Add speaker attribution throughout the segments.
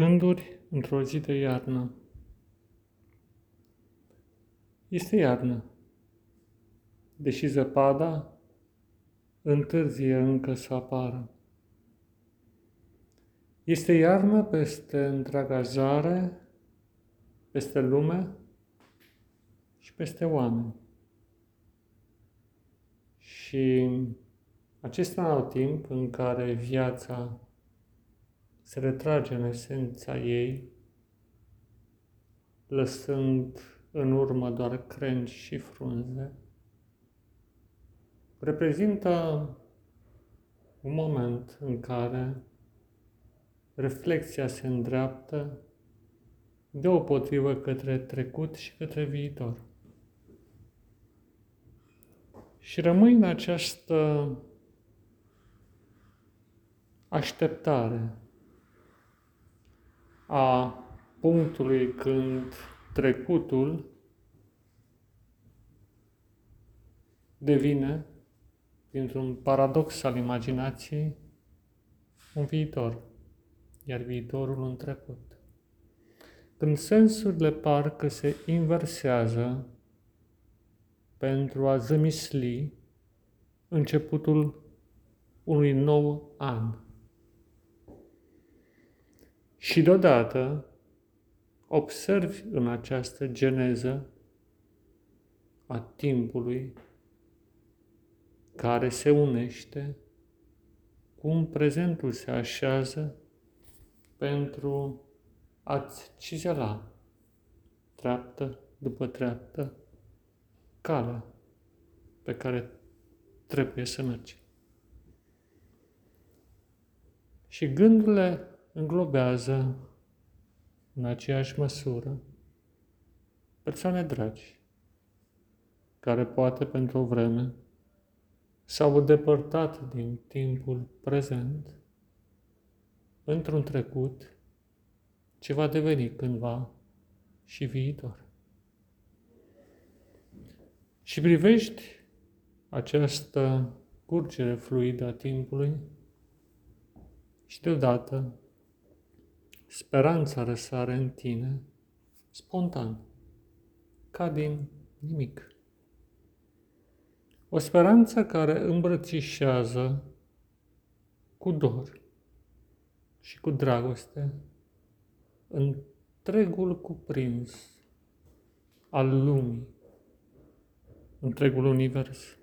Speaker 1: Gânduri într-o zi de iarnă. Este iarnă, deși zăpada întârzie încă să apară. Este iarnă peste întreaga zare, peste lume și peste oameni. Și acesta un timp în care viața se retrage în esența ei, lăsând în urmă doar crengi și frunze, reprezintă un moment în care reflexia se îndreaptă deopotrivă către trecut și către viitor. Și rămâi în această așteptare a punctului când trecutul devine, dintr-un paradox al imaginației, un viitor, iar viitorul un trecut. Când sensurile parcă se inversează pentru a zămisli începutul unui nou an. Și deodată observi în această geneză a timpului care se unește cum prezentul se așează pentru a-ți cizela treaptă după treaptă calea pe care trebuie să mergi. Și gândurile înglobează în aceeași măsură persoane dragi, care poate pentru o vreme s-au depărtat din timpul prezent într-un trecut ce va deveni cândva și viitor. Și privești această curgere fluidă a timpului și deodată speranța răsare în tine spontan, ca din nimic. O speranță care îmbrățișează cu dor și cu dragoste întregul cuprins al lumii, întregul univers.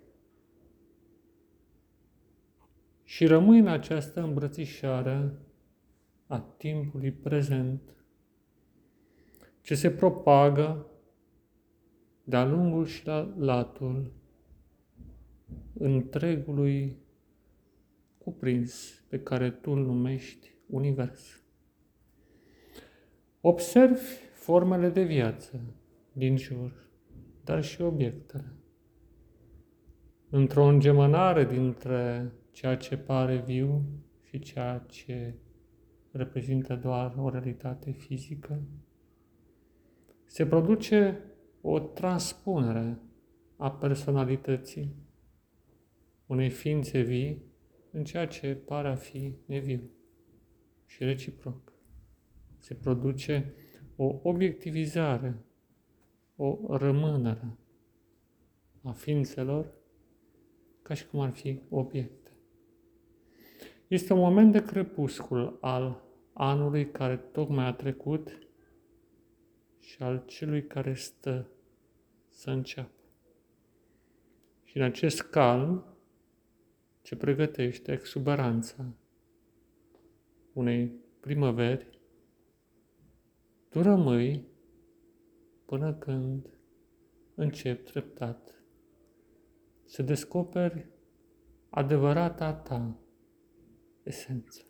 Speaker 1: Și rămâi în această îmbrățișare a timpului prezent, ce se propagă de-a lungul și la latul întregului cuprins pe care tu îl numești univers. Observi formele de viață din jur, dar și obiectele. Într-o îngemănare dintre ceea ce pare viu și ceea ce reprezintă doar o realitate fizică, se produce o transpunere a personalității unei ființe vii în ceea ce pare a fi neviu și reciproc. Se produce o obiectivizare, o rămânere a ființelor ca și cum ar fi obiecte. Este un moment de crepuscul al anului care tocmai a trecut și al celui care stă să înceapă. Și în acest calm ce pregătește exuberanța unei primăveri, tu rămâi până când încep treptat să descoperi adevărata ta esență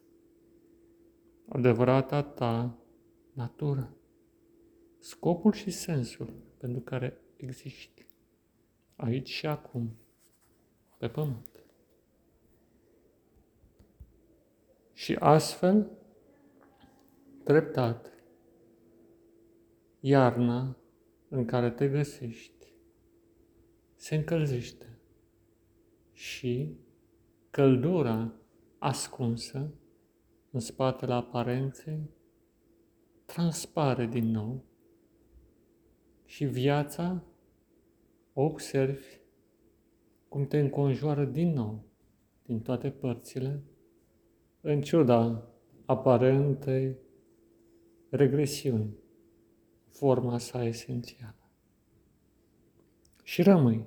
Speaker 1: adevărata ta natură, scopul și sensul pentru care existi, aici și acum, pe pământ. Și astfel, treptat, iarna în care te găsești se încălzește și căldura ascunsă în spatele aparenței transpare din nou și viața observi cum te înconjoară din nou din toate părțile, în ciuda aparentei regresiuni, forma sa esențială. Și rămâi.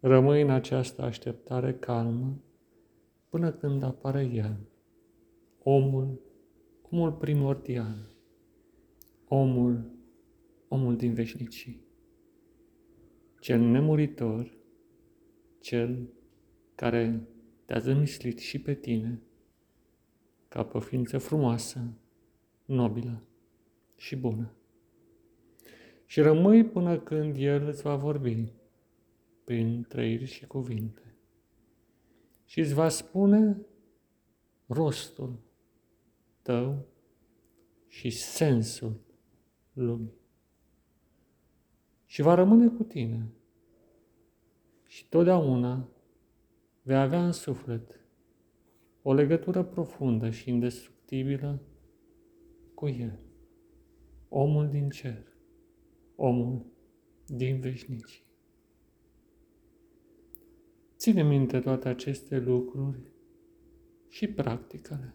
Speaker 1: Rămâi în această așteptare calmă până când apare El, omul, omul primordial, omul, omul din veșnicii, cel nemuritor, cel care te-a zămislit și pe tine ca pe o ființă frumoasă, nobilă și bună. Și rămâi până când El îți va vorbi prin trăiri și cuvinte și îți va spune rostul tău și sensul lumii. Și va rămâne cu tine. Și totdeauna vei avea în suflet o legătură profundă și indestructibilă cu El, omul din cer, omul din veșnicii. Ține minte toate aceste lucruri și practicale.